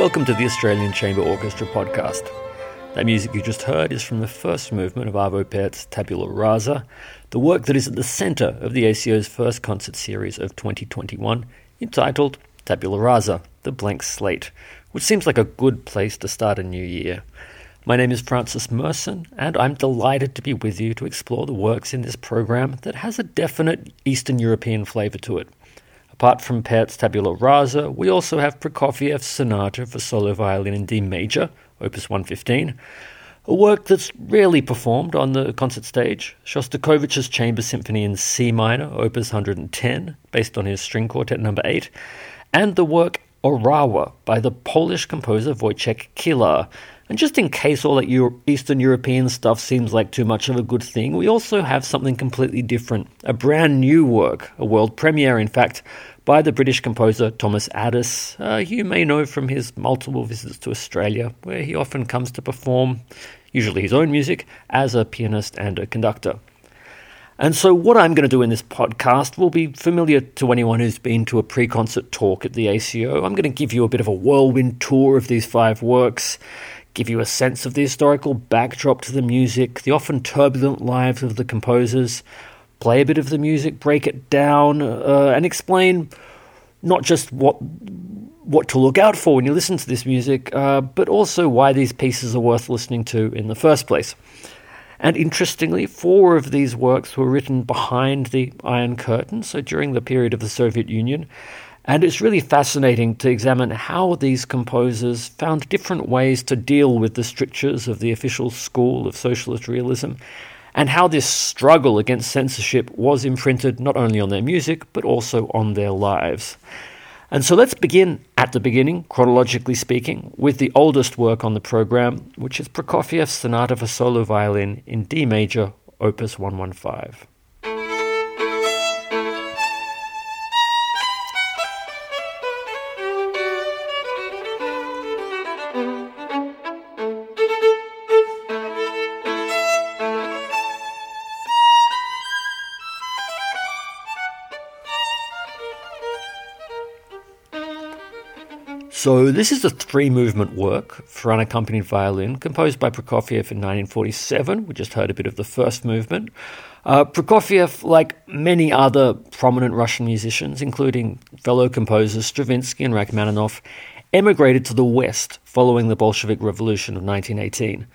welcome to the Australian Chamber Orchestra podcast. That music you just heard is from the first movement of Arvo Pärt's Tabula Rasa, the work that is at the centre of the ACO's first concert series of 2021, entitled Tabula Rasa, The Blank Slate, which seems like a good place to start a new year. My name is Francis Merson, and I'm delighted to be with you to explore the works in this program that has a definite Eastern European flavour to it. Apart from Pärt's Tabula Rasa, we also have Prokofiev's Sonata for solo violin in D major, opus 115, a work that's rarely performed on the concert stage, Shostakovich's Chamber Symphony in C minor, opus 110, based on his string quartet number 8, and the work Orawa by the Polish composer Wojciech Kilar, and just in case all that Euro- Eastern European stuff seems like too much of a good thing, we also have something completely different. A brand new work, a world premiere, in fact, by the British composer Thomas Adès. Uh, you may know from his multiple visits to Australia, where he often comes to perform, usually his own music, as a pianist and a conductor. And so, what I'm going to do in this podcast will be familiar to anyone who's been to a pre concert talk at the ACO. I'm going to give you a bit of a whirlwind tour of these five works, give you a sense of the historical backdrop to the music, the often turbulent lives of the composers, play a bit of the music, break it down, uh, and explain not just what what to look out for when you listen to this music, uh, but also why these pieces are worth listening to in the first place. And interestingly, four of these works were written behind the Iron Curtain, so during the period of the Soviet Union. And it's really fascinating to examine how these composers found different ways to deal with the strictures of the official school of socialist realism, and how this struggle against censorship was imprinted not only on their music, but also on their lives. And so let's begin at the beginning, chronologically speaking, with the oldest work on the program, which is Prokofiev's Sonata for Solo Violin in D major, opus 115. So, this is a three movement work for unaccompanied violin composed by Prokofiev in 1947. We just heard a bit of the first movement. Uh, Prokofiev, like many other prominent Russian musicians, including fellow composers Stravinsky and Rachmaninoff, emigrated to the West following the Bolshevik Revolution of 1918.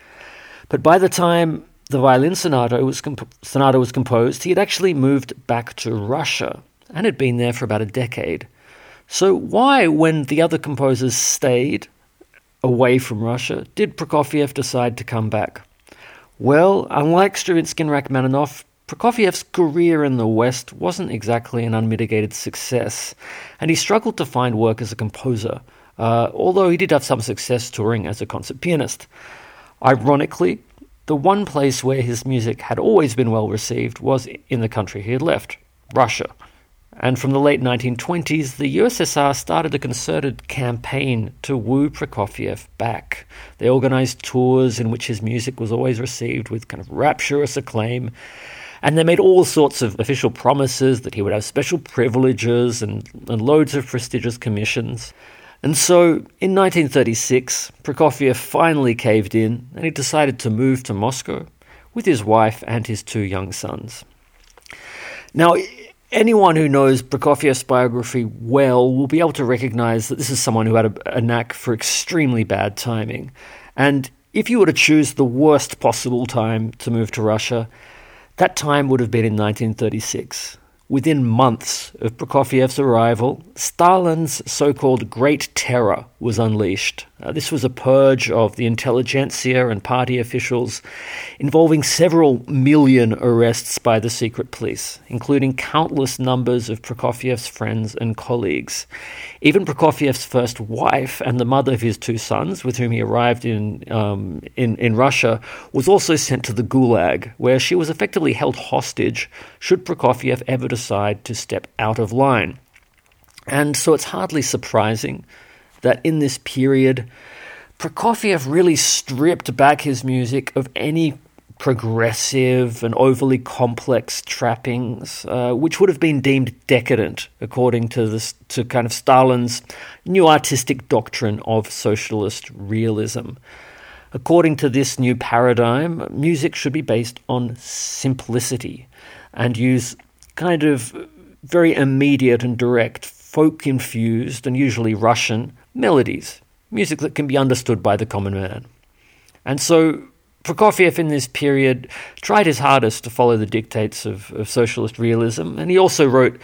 But by the time the violin sonata was, comp- sonata was composed, he had actually moved back to Russia and had been there for about a decade. So, why, when the other composers stayed away from Russia, did Prokofiev decide to come back? Well, unlike Stravinsky and Rachmaninoff, Prokofiev's career in the West wasn't exactly an unmitigated success, and he struggled to find work as a composer, uh, although he did have some success touring as a concert pianist. Ironically, the one place where his music had always been well received was in the country he had left, Russia. And from the late 1920s, the USSR started a concerted campaign to woo Prokofiev back. They organized tours in which his music was always received with kind of rapturous acclaim. And they made all sorts of official promises that he would have special privileges and, and loads of prestigious commissions. And so, in 1936, Prokofiev finally caved in and he decided to move to Moscow with his wife and his two young sons. Now, anyone who knows Prokofiev's biography well will be able to recognize that this is someone who had a, a, knack for extremely bad timing. And if you were to choose the worst possible time to move to Russia, that time would have been in 1936. Within months of Prokofiev's arrival, Stalin's so called Great Terror was unleashed. Uh, this was a purge of the intelligentsia and party officials involving several million arrests by the secret police, including countless numbers of Prokofiev's friends and colleagues. Even Prokofiev's first wife and the mother of his two sons, with whom he arrived in, um, in, in Russia, was also sent to the Gulag, where she was effectively held hostage should Prokofiev ever decide to step out of line. And so it's hardly surprising that in this period, Prokofiev really stripped back his music of any progressive and overly complex trappings, uh, which would have been deemed decadent according to this to kind of Stalin's new artistic doctrine of socialist realism. According to this new paradigm, music should be based on simplicity and use kind of very immediate and direct, folk infused and usually Russian melodies, music that can be understood by the common man. And so Prokofiev in this period tried his hardest to follow the dictates of, of, socialist realism, and he also wrote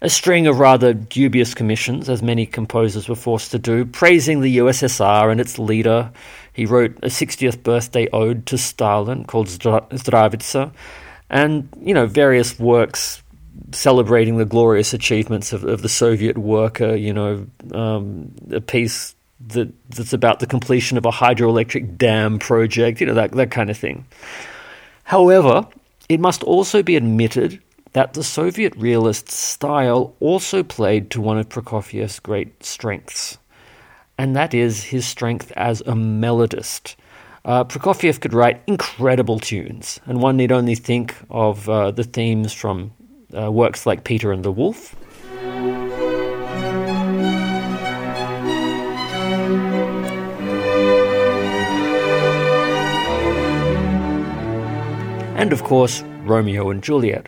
a string of rather dubious commissions, as many composers were forced to do, praising the USSR and its leader. He wrote a 60th birthday ode to Stalin called Zdravitsa, and, you know, various works celebrating the glorious achievements of, of the Soviet worker, you know, um, a piece that that's about the completion of a hydroelectric dam project, you know, that, that kind of thing. However, it must also be admitted that the Soviet realist style also played to one of Prokofiev's great strengths, and that is his strength as a melodist. Uh, Prokofiev could write incredible tunes, and one need only think of uh, the themes from uh, works like Peter and the Wolf. and of course, Romeo and Juliet.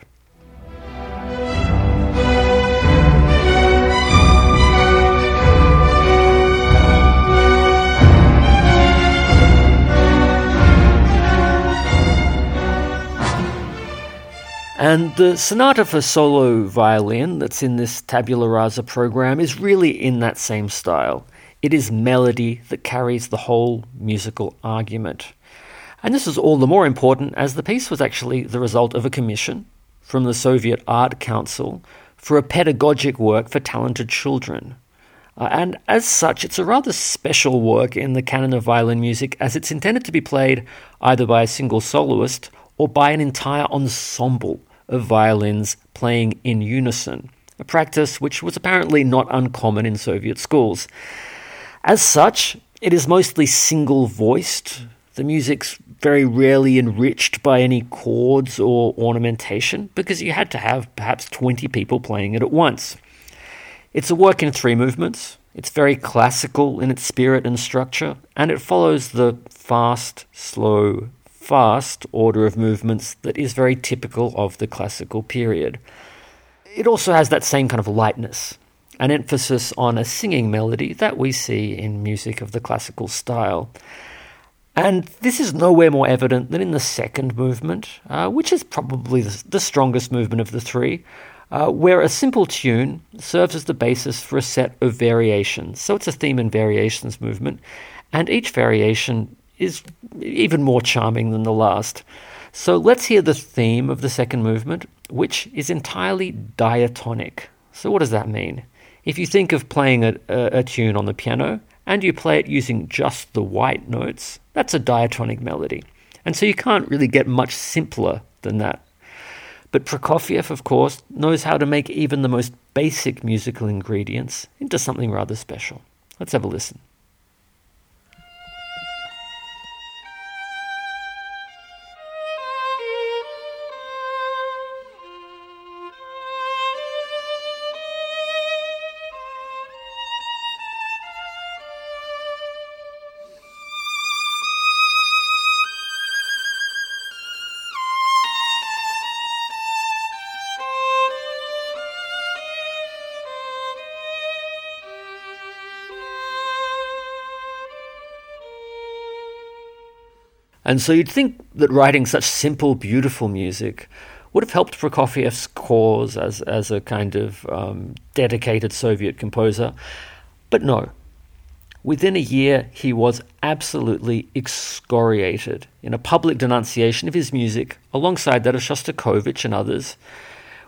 And the sonata for solo violin that's in this tabula rasa program is really in that same style. It is melody that carries the whole musical argument. And this is all the more important as the piece was actually the result of a commission from the Soviet Art Council for a pedagogic work for talented children. Uh, and as such, it's a rather special work in the canon of violin music as it's intended to be played either by a single soloist or by an entire ensemble of violins playing in unison, a practice which was apparently not uncommon in Soviet schools. As such, it is mostly single voiced, the music's very rarely enriched by any chords or ornamentation because you had to have perhaps 20 people playing it at once. It's a work in three movements. It's very classical in its spirit and structure, and it follows the fast, slow, fast order of movements that is very typical of the classical period. It also has that same kind of lightness, an emphasis on a singing melody that we see in music of the classical style. And this is nowhere more evident than in the second movement, uh, which is probably the, strongest movement of the three, uh, where a simple tune serves as the basis for a set of variations. So it's a theme and variations movement, and each variation is even more charming than the last. So let's hear the theme of the second movement, which is entirely diatonic. So, what does that mean? If you think of playing a, a, a tune on the piano, and you play it using just the white notes, that's a diatonic melody. And so you can't really get much simpler than that. But Prokofiev, of course, knows how to make even the most basic musical ingredients into something rather special. Let's have a listen. And so you'd think that writing such simple, beautiful music would have helped Prokofiev's cause as, as a kind of um, dedicated Soviet composer. But no. Within a year, he was absolutely excoriated in a public denunciation of his music alongside that of Shostakovich and others,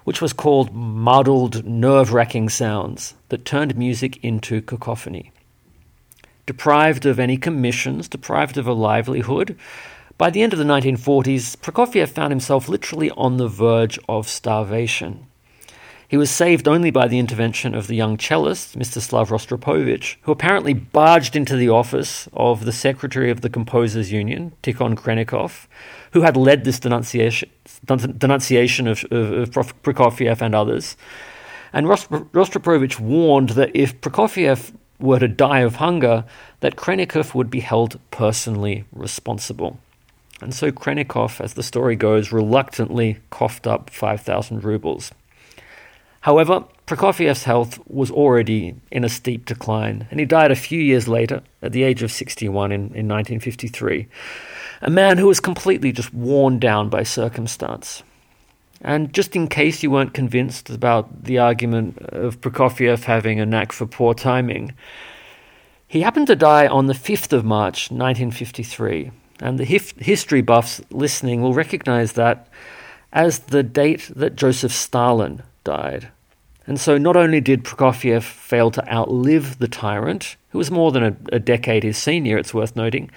which was called muddled, nerve wracking sounds that turned music into cacophony deprived of any commissions, deprived of a livelihood. By the end of the 1940s, Prokofiev found himself literally on the verge of starvation. He was saved only by the intervention of the young cellist, Mstislav Rostropovich, who apparently barged into the office of the secretary of the Composers Union, Tikhon Khrennikov, who had led this denunciation, denunciation of, of, of Prokofiev and others. And Rostropovich warned that if Prokofiev were to die of hunger, that Khrennikov would be held personally responsible. And so Khrennikov, as the story goes, reluctantly coughed up 5,000 rubles. However, Prokofiev's health was already in a steep decline, and he died a few years later, at the age of 61 in, in 1953. A man who was completely just worn down by circumstance. And just in case you weren't convinced about the argument of Prokofiev having a knack for poor timing, he happened to die on the 5th of March 1953, and the hif- history buffs listening will recognize that as the date that Joseph Stalin died. And so not only did Prokofiev fail to outlive the tyrant, who was more than a, a decade his senior, it's worth noting,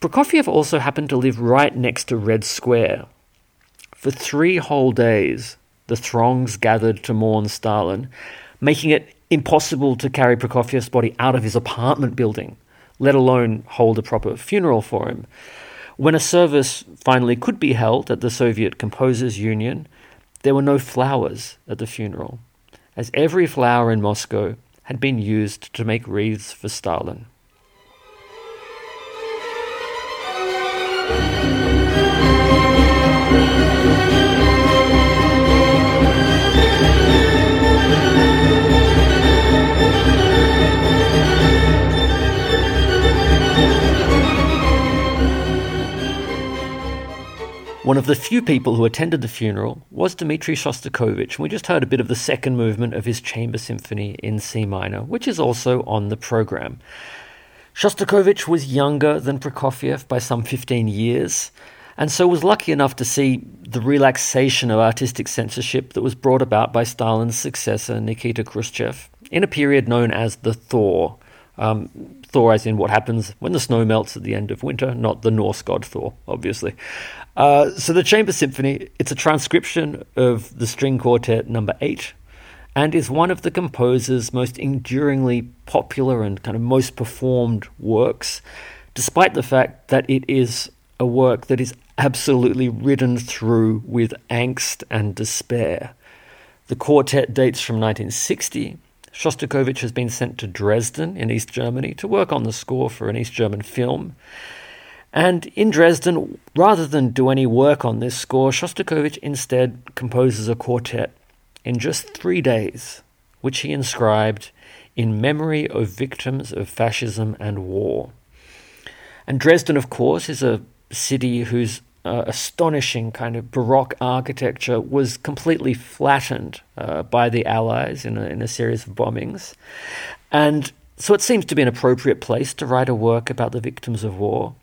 Prokofiev also happened to live right next to Red Square. For three whole days, the throngs gathered to mourn Stalin, making it impossible to carry Prokofiev's body out of his apartment building, let alone hold a proper funeral for him. When a service finally could be held at the Soviet Composers Union, there were no flowers at the funeral as every flower in Moscow had been used to make wreaths for Stalin. One of the few people who attended the funeral was Dmitri Shostakovich, and we just heard a bit of the second movement of his chamber symphony in C minor, which is also on the program. Shostakovich was younger than Prokofiev by some 15 years, and so was lucky enough to see the relaxation of artistic censorship that was brought about by Stalin's successor, Nikita Khrushchev, in a period known as the Thaw. Um, Thaw, as in what happens when the snow melts at the end of winter, not the Norse god Thor, obviously. Uh, so the Chamber Symphony, it's a transcription of the string quartet number eight, and is one of the composer's most enduringly popular and kind of most performed works, despite the fact that it is a work that is absolutely ridden through with angst and despair. The quartet dates from 1960. Shostakovich has been sent to Dresden in East Germany to work on the score for an East German film. And in Dresden, rather than do any work on this score, Shostakovich instead composes a quartet in just three days, which he inscribed in memory of victims of fascism and war. And Dresden, of course, is a city whose uh, astonishing kind of Baroque architecture was completely flattened uh, by the Allies in a, in a series of bombings. And so it seems to be an appropriate place to write a work about the victims of war.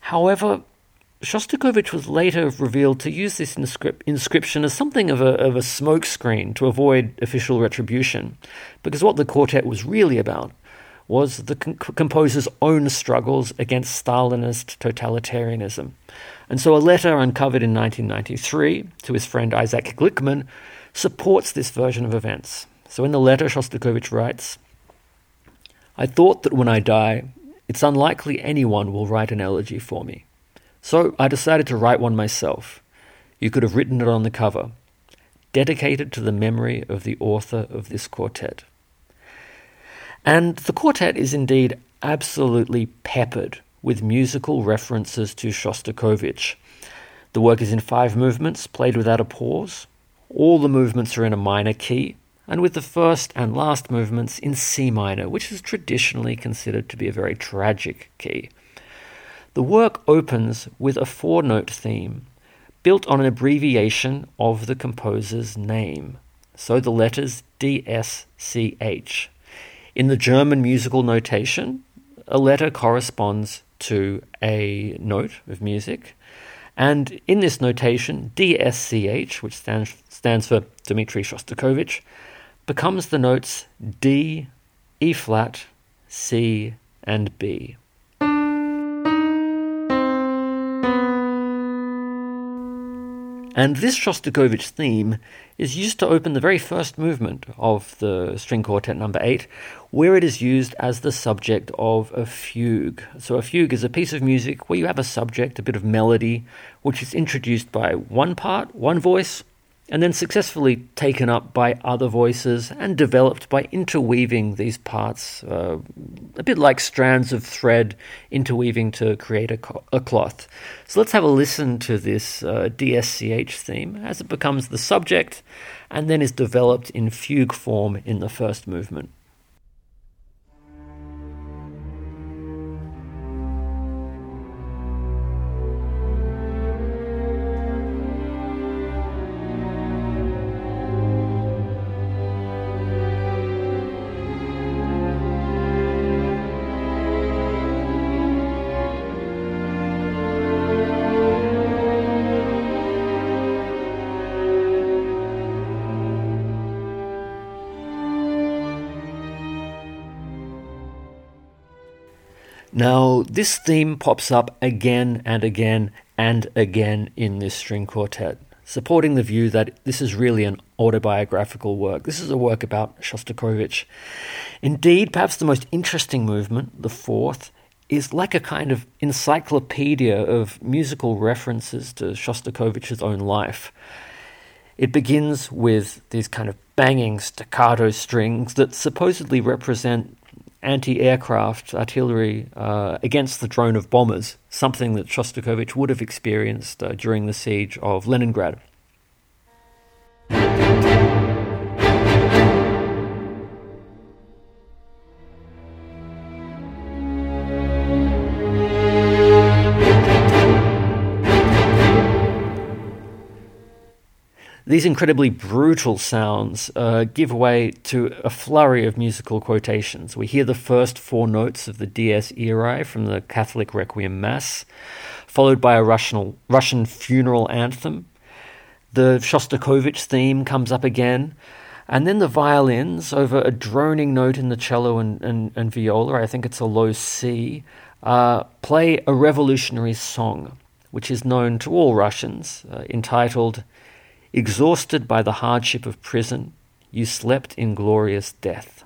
However, Shostakovich was later revealed to use this inscrip- inscription as something of a, of a smokescreen to avoid official retribution, because what the quartet was really about was the composer's own struggles against Stalinist totalitarianism. And so a letter uncovered in 1993 to his friend Isaac Glikman supports this version of events. So in the letter, Shostakovich writes I thought that when I die, it's unlikely anyone will write an elegy for me. So I decided to write one myself. You could have written it on the cover. Dedicated to the memory of the author of this quartet. And the quartet is indeed absolutely peppered with musical references to Shostakovich. The work is in five movements, played without a pause. All the movements are in a minor key, and with the first and last movements in C minor, which is traditionally considered to be a very tragic key. The work opens with a four note theme built on an abbreviation of the composer's name, so the letters DSCH. In the German musical notation, a letter corresponds to a note of music, and in this notation, DSCH, which stands, stands for Dmitri Shostakovich, becomes the notes D, E flat, C, and B. And this Shostakovich theme is used to open the very first movement of the string quartet number 8, where it is used as the subject of a fugue. So, a fugue is a piece of music where you have a subject, a bit of melody, which is introduced by one part, one voice, and then successfully taken up by other voices and developed by interweaving these parts, uh, a bit like strands of thread interweaving to create a, co- a cloth. So let's have a listen to this uh, DSCH theme as it becomes the subject and then is developed in fugue form in the first movement. This theme pops up again and again and again in this string quartet, supporting the view that this is really an autobiographical work. This is a work about Shostakovich. Indeed, perhaps the most interesting movement, the fourth, is like a kind of encyclopedia of musical references to Shostakovich's own life. It begins with these kind of banging staccato strings that supposedly represent anti aircraft artillery uh, against the drone of bombers, something that Shostakovich would have experienced uh, during the siege of Leningrad. These incredibly brutal sounds uh, give way to a flurry of musical quotations. We hear the first four notes of the Dies Irae from the Catholic Requiem Mass, followed by a Russian, Russian funeral anthem. The Shostakovich theme comes up again, and then the violins, over a droning note in the cello and, and, and viola, I think it's a low C, uh, play a revolutionary song, which is known to all Russians, uh, entitled Exhausted by the hardship of prison, you slept in glorious death.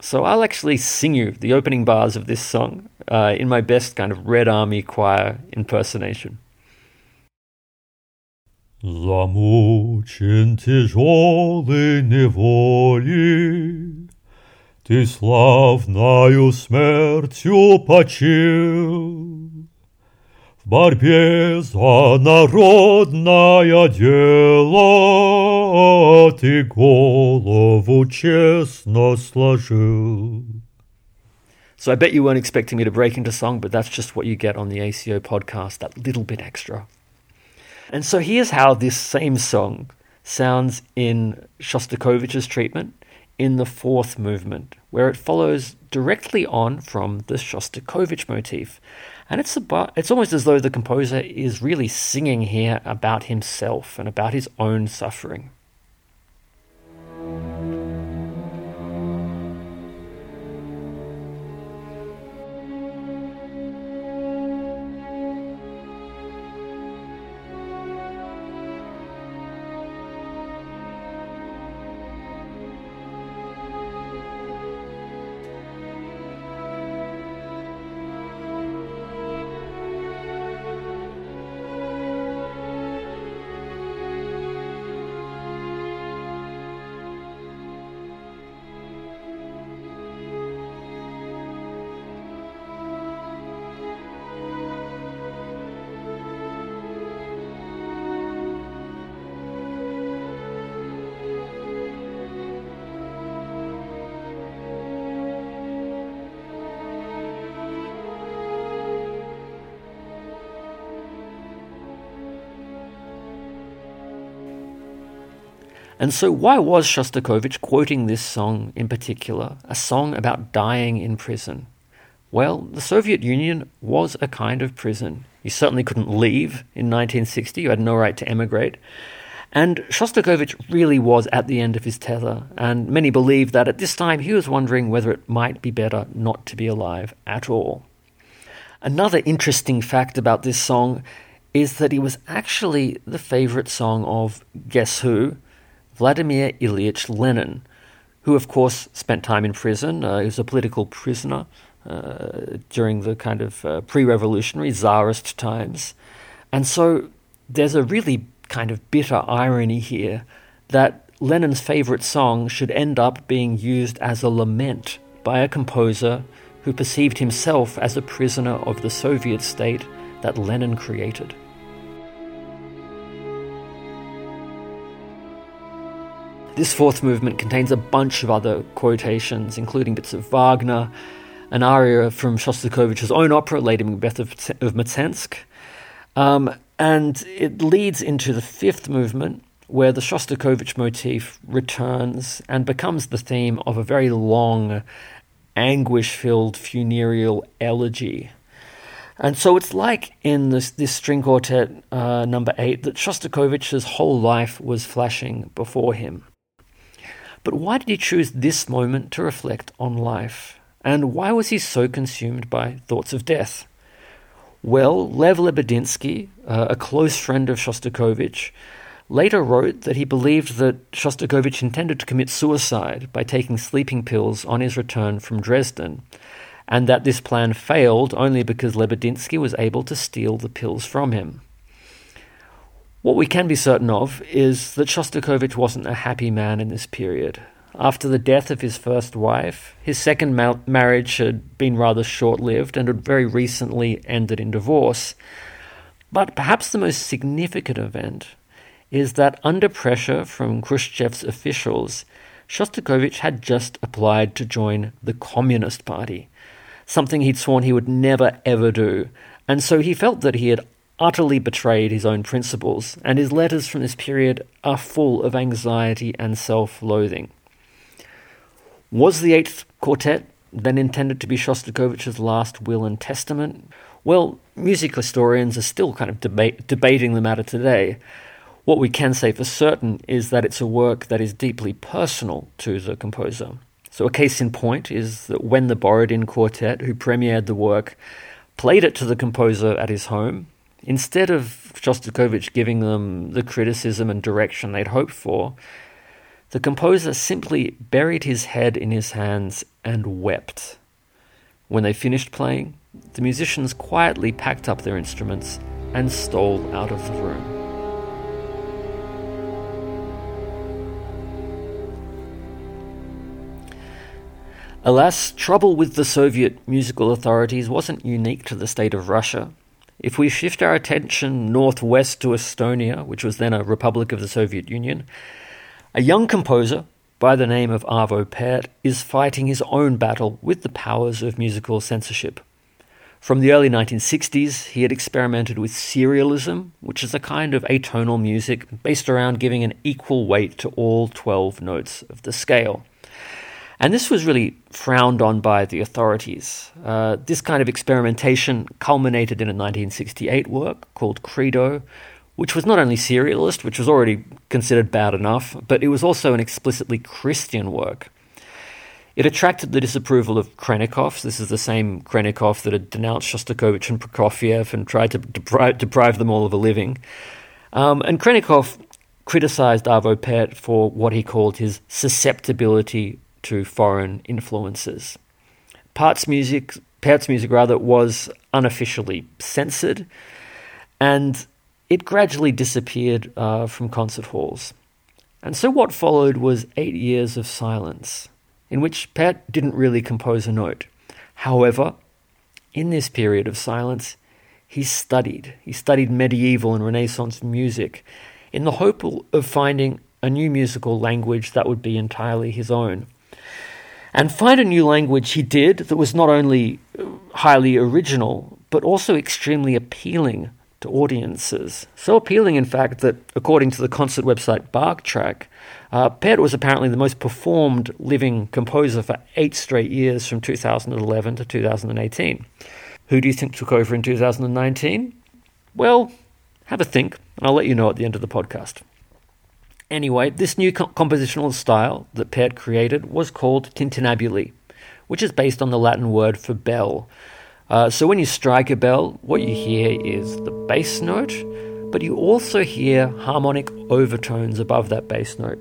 So I'll actually sing you the opening bars of this song uh, in my best kind of Red Army choir impersonation. Замучен тяжелой неволи, Ты славною смертью почил борьбе за народное дело ты голову честно сложил. So I bet you weren't expecting me to break into song, but that's just what you get on the ACO podcast, that little bit extra. And so here's how this same song sounds in Shostakovich's treatment in the fourth movement, where it follows directly on from the Shostakovich motif. And it's about, it's almost as though the composer is really singing here about himself and about his own suffering. And so, why was Shostakovich quoting this song in particular, a song about dying in prison? Well, the Soviet Union was a kind of prison. You certainly couldn't leave in 1960, you had no right to emigrate. And Shostakovich really was at the end of his tether, and many believe that at this time he was wondering whether it might be better not to be alive at all. Another interesting fact about this song is that it was actually the favorite song of guess who? Vladimir Ilyich Lenin, who, of course, spent time in prison. Uh, he was a political prisoner uh, during the kind of uh, pre revolutionary czarist times. And so there's a really kind of bitter irony here that Lenin's favorite song should end up being used as a lament by a composer who perceived himself as a prisoner of the Soviet state that Lenin created. This fourth movement contains a bunch of other quotations, including bits of Wagner, an aria from Shostakovich's own opera, Lady Macbeth of, of Mtsensk, um, and it leads into the fifth movement, where the Shostakovich motif returns and becomes the theme of a very long, anguish filled funereal elegy. And so it's like in this, this string quartet uh, number eight that Shostakovich's whole life was flashing before him. But why did he choose this moment to reflect on life? And why was he so consumed by thoughts of death? Well, Lev Lebedinsky, uh, a close friend of Shostakovich, later wrote that he believed that Shostakovich intended to commit suicide by taking sleeping pills on his return from Dresden, and that this plan failed only because Lebedinsky was able to steal the pills from him. What we can be certain of is that Shostakovich wasn't a happy man in this period. After the death of his first wife, his second ma- marriage had been rather short lived and had very recently ended in divorce. But perhaps the most significant event is that under pressure from Khrushchev's officials, Shostakovich had just applied to join the Communist Party, something he'd sworn he would never ever do, and so he felt that he had utterly betrayed his own principles, and his letters from this period are full of anxiety and self loathing. Was the Eighth Quartet then intended to be Shostakovich's last will and testament? Well, music historians are still kind of debate, debating the matter today. What we can say for certain is that it's a work that is deeply personal to the composer. So, a case in point is that when the Borodin Quartet, who premiered the work, played it to the composer at his home, Instead of Shostakovich giving them the criticism and direction they'd hoped for, the composer simply buried his head in his hands and wept. When they finished playing, the musicians quietly packed up their instruments and stole out of the room. Alas, trouble with the Soviet musical authorities wasn't unique to the state of Russia. If we shift our attention northwest to Estonia, which was then a republic of the Soviet Union, a young composer by the name of Arvo Pärt is fighting his own battle with the powers of musical censorship. From the early 1960s, he had experimented with serialism, which is a kind of atonal music based around giving an equal weight to all 12 notes of the scale. And this was really frowned on by the authorities. Uh, this kind of experimentation culminated in a 1968 work called Credo, which was not only serialist, which was already considered bad enough, but it was also an explicitly Christian work. It attracted the disapproval of Khrennikov. This is the same Khrennikov that had denounced Shostakovich and Prokofiev and tried to deprive, deprive them all of a living. Um, and Khrennikov criticized Arvo Pärt for what he called his susceptibility to foreign influences. Pärt's music, Pärt's music rather, was unofficially censored, and it gradually disappeared uh, from concert halls. And so what followed was eight years of silence, in which Pärt didn't really compose a note. However, in this period of silence, he studied. He studied medieval and Renaissance music in the hope of finding a new musical language that would be entirely his own. And find a new language he did that was not only highly original, but also extremely appealing to audiences. So appealing, in fact, that according to the concert website Bachtrack, uh, Pärt was apparently the most performed living composer for eight straight years from 2011 to 2018. Who do you think took over in 2019? Well, have a think, and I'll let you know at the end of the podcast. Anyway, this new compositional style that Pärt created was called tintinnabuli, which is based on the Latin word for bell, Uh, so when you strike a bell, what you hear is the bass note, but you also hear harmonic overtones above that bass note,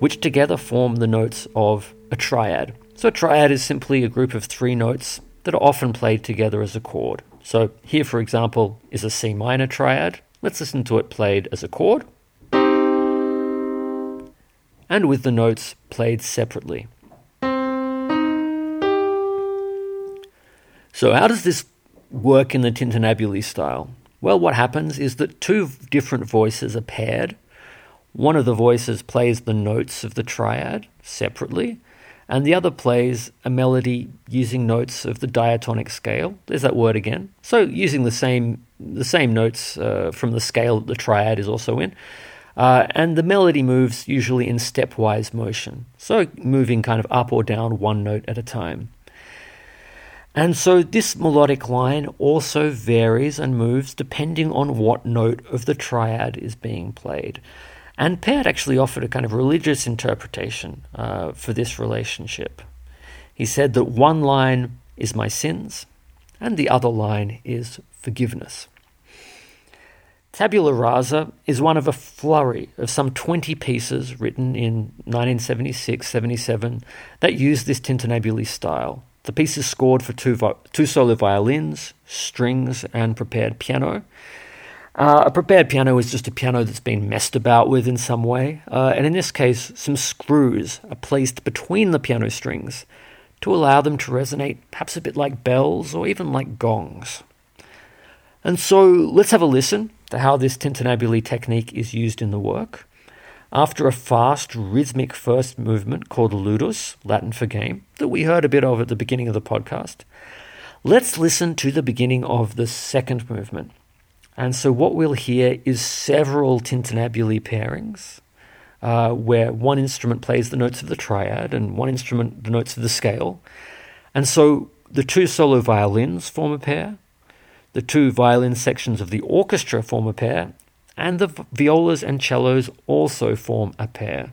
which together form the notes of a triad. So a triad is simply a group of three notes that are often played together as a chord. So here, for example, is a C minor triad. Let's listen to it played as a chord and with the notes played separately. So, how does this work in the tintinnabuli style? Well, what happens is that two different voices are paired. One of the voices plays the notes of the triad separately, and the other plays a melody using notes of the diatonic scale. There's that word again. So, using the same the same notes uh, from the scale that the triad is also in, uh, and the melody moves usually in stepwise motion, so moving kind of up or down one note at a time. And so this melodic line also varies and moves depending on what note of the triad is being played. And Pärt actually offered a kind of religious interpretation uh, for this relationship. He said that one line is my sins, and the other line is forgiveness. Tabula Rasa is one of a flurry of some 20 pieces written in 1976 77 that use this tintinnabuli style. The piece is scored for two, vo- two solo violins, strings, and prepared piano. Uh, a prepared piano is just a piano that's been messed about with in some way, uh, and in this case, some screws are placed between the piano strings to allow them to resonate perhaps a bit like bells or even like gongs. And so let's have a listen to how this tintinnabuli technique is used in the work. After a fast, rhythmic first movement called ludus, Latin for game, that we heard a bit of at the beginning of the podcast, let's listen to the beginning of the second movement. And so, what we'll hear is several tintinnabuli pairings, uh, where one instrument plays the notes of the triad and one instrument the notes of the scale. And so, the two solo violins form a pair, the two violin sections of the orchestra form a pair, and the violas and cellos also form a pair.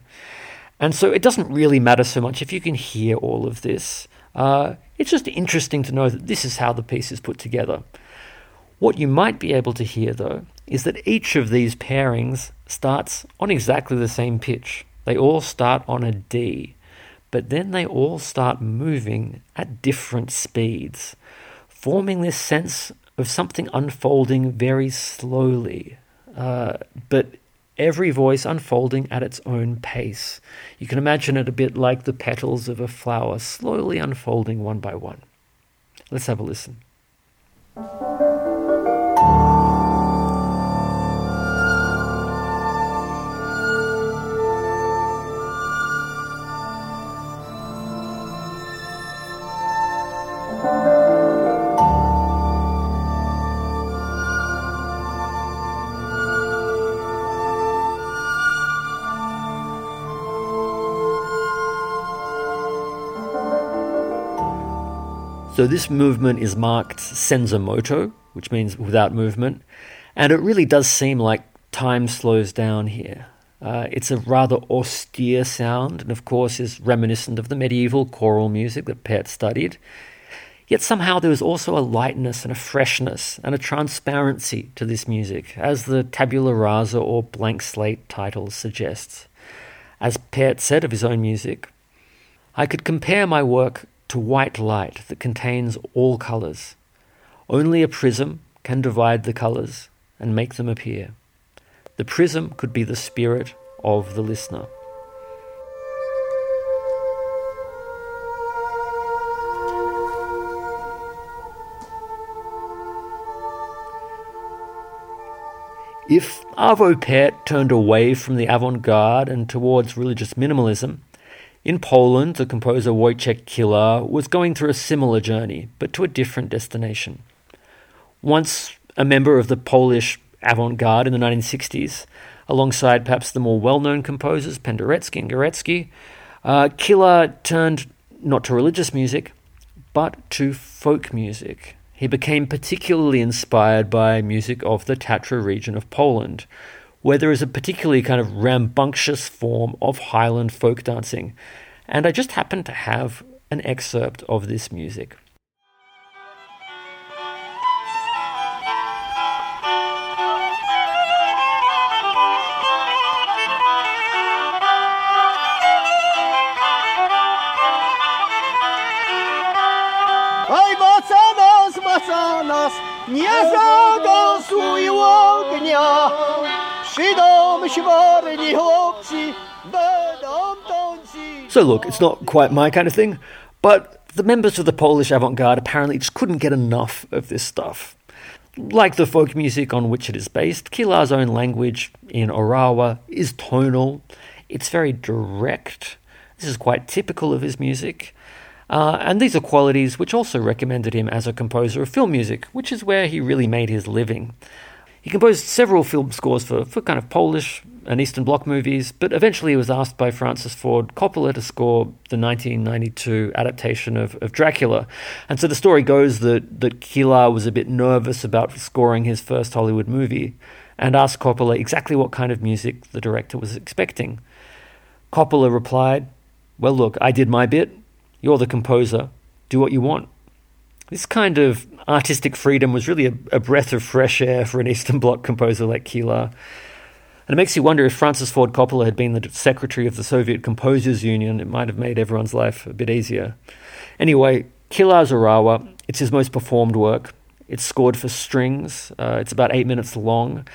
And so it doesn't really matter so much if you can hear all of this. Uh, it's just interesting to know that this is how the piece is put together. What you might be able to hear, though, is that each of these pairings starts on exactly the same pitch. They all start on a D, but then they all start moving at different speeds, forming this sense of something unfolding very slowly, uh, but every voice unfolding at its own pace. You can imagine it a bit like the petals of a flower slowly unfolding one by one. Let's have a listen. So this movement is marked senza moto, which means without movement, and it really does seem like time slows down here. Uh, it's a rather austere sound, and of course is reminiscent of the medieval choral music that Pärt studied. Yet somehow there is also a lightness and a freshness and a transparency to this music, as the tabula rasa or blank slate title suggests. As Pärt said of his own music, I could compare my work to white light that contains all colours. Only a prism can divide the colours and make them appear. The prism could be the spirit of the listener. If Arvo Pärt turned away from the avant garde and towards religious minimalism, in Poland, the composer Wojciech Kilar was going through a similar journey, but to a different destination. Once a member of the Polish avant garde in the 1960s, alongside perhaps the more well known composers Penderecki and Górecki, uh, Kilar turned not to religious music, but to folk music. He became particularly inspired by music of the Tatra region of Poland, where there is a particularly kind of rambunctious form of Highland folk dancing. And I just happen to have an excerpt of this music. не загасу огня. So, look, it's not quite my kind of thing, but the members of the Polish avant garde apparently just couldn't get enough of this stuff. Like the folk music on which it is based, Kilar's own language in Orawa is tonal, it's very direct. This is quite typical of his music. Uh, and these are qualities which also recommended him as a composer of film music, which is where he really made his living. He composed several film scores for, for kind of Polish and Eastern Bloc movies, but eventually he was asked by Francis Ford Coppola to score the 1992 adaptation of, of Dracula. And so the story goes that, that Kilar was a bit nervous about scoring his first Hollywood movie and asked Coppola exactly what kind of music the director was expecting. Coppola replied, Well, look, I did my bit. You're the composer. Do what you want. This kind of artistic freedom was really a, a breath of fresh air for an Eastern Bloc composer like Kilar. And it makes you wonder if Francis Ford Coppola had been the secretary of the Soviet Composers Union, it might have made everyone's life a bit easier. Anyway, Kilar's Orawa, it's his most performed work. It's scored for strings, uh, it's about eight minutes long,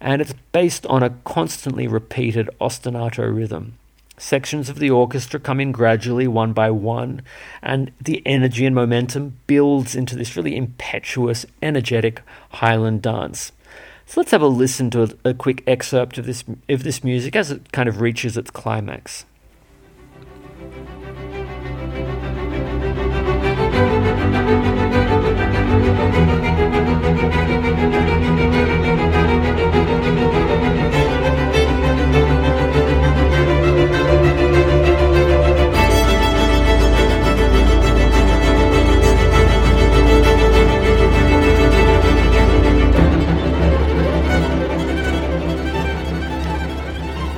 and it's based on a constantly repeated ostinato rhythm. Sections of the orchestra come in gradually, one by one, and the energy and momentum builds into this really impetuous, energetic Highland dance. So let's have a listen to a, a quick excerpt of this of this music as it kind of reaches its climax.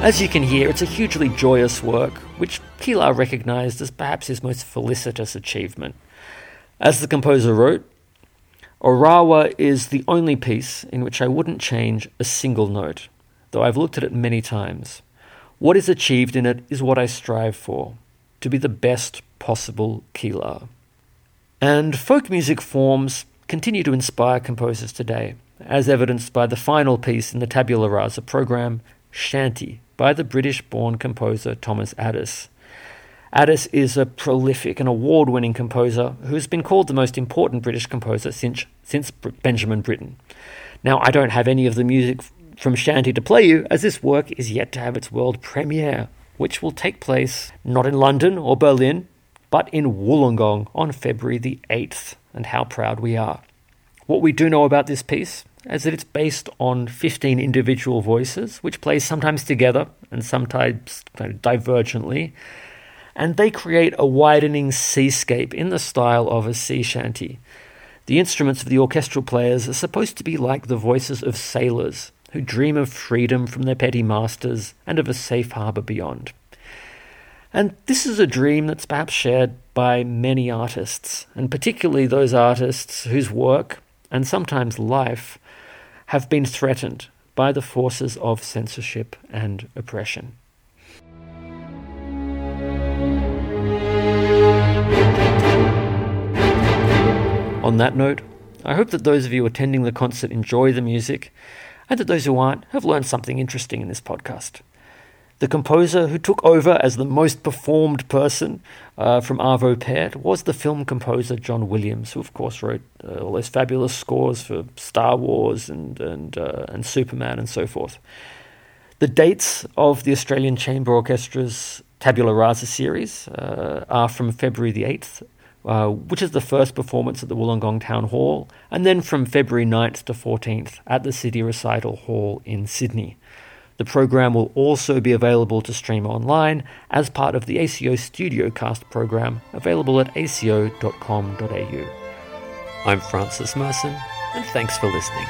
As you can hear, it's a hugely joyous work, which Kilar recognised as perhaps his most felicitous achievement. As the composer wrote, Orawa is the only piece in which I wouldn't change a single note, though I've looked at it many times. What is achieved in it is what I strive for to be the best possible Kilar. And folk music forms continue to inspire composers today, as evidenced by the final piece in the Tabula Rasa program, Shanty, by the British born composer Thomas Adès. Adès is a prolific and award winning composer who has been called the most important British composer since, since Benjamin Britten. Now, I don't have any of the music from Shanty to play you, as this work is yet to have its world premiere, which will take place not in London or Berlin, but in Wollongong on February the 8th, and how proud we are. What we do know about this piece is that it's based on 15 individual voices, which play sometimes together and sometimes kind of divergently, and they create a widening seascape in the style of a sea shanty. The instruments of the orchestral players are supposed to be like the voices of sailors who dream of freedom from their petty masters and of a safe harbour beyond. And this is a dream that's perhaps shared by many artists, and particularly those artists whose work, and sometimes life, have been threatened by the forces of censorship and oppression. On that note, I hope that those of you attending the concert enjoy the music, and that those who aren't have learned something interesting in this podcast. The composer who took over as the most performed person uh, from Arvo Pärt was the film composer John Williams, who of course wrote uh, all those fabulous scores for Star Wars and and uh, and Superman and so forth. The dates of the Australian Chamber Orchestra's Tabula Rasa series uh, are from February the 8th, uh, which is the first performance at the Wollongong Town Hall, and then from February 9th to 14th at the City Recital Hall in Sydney. The program will also be available to stream online as part of the ACO Studio Cast program available at aco.com.au. I'm Francis Merson, and thanks for listening.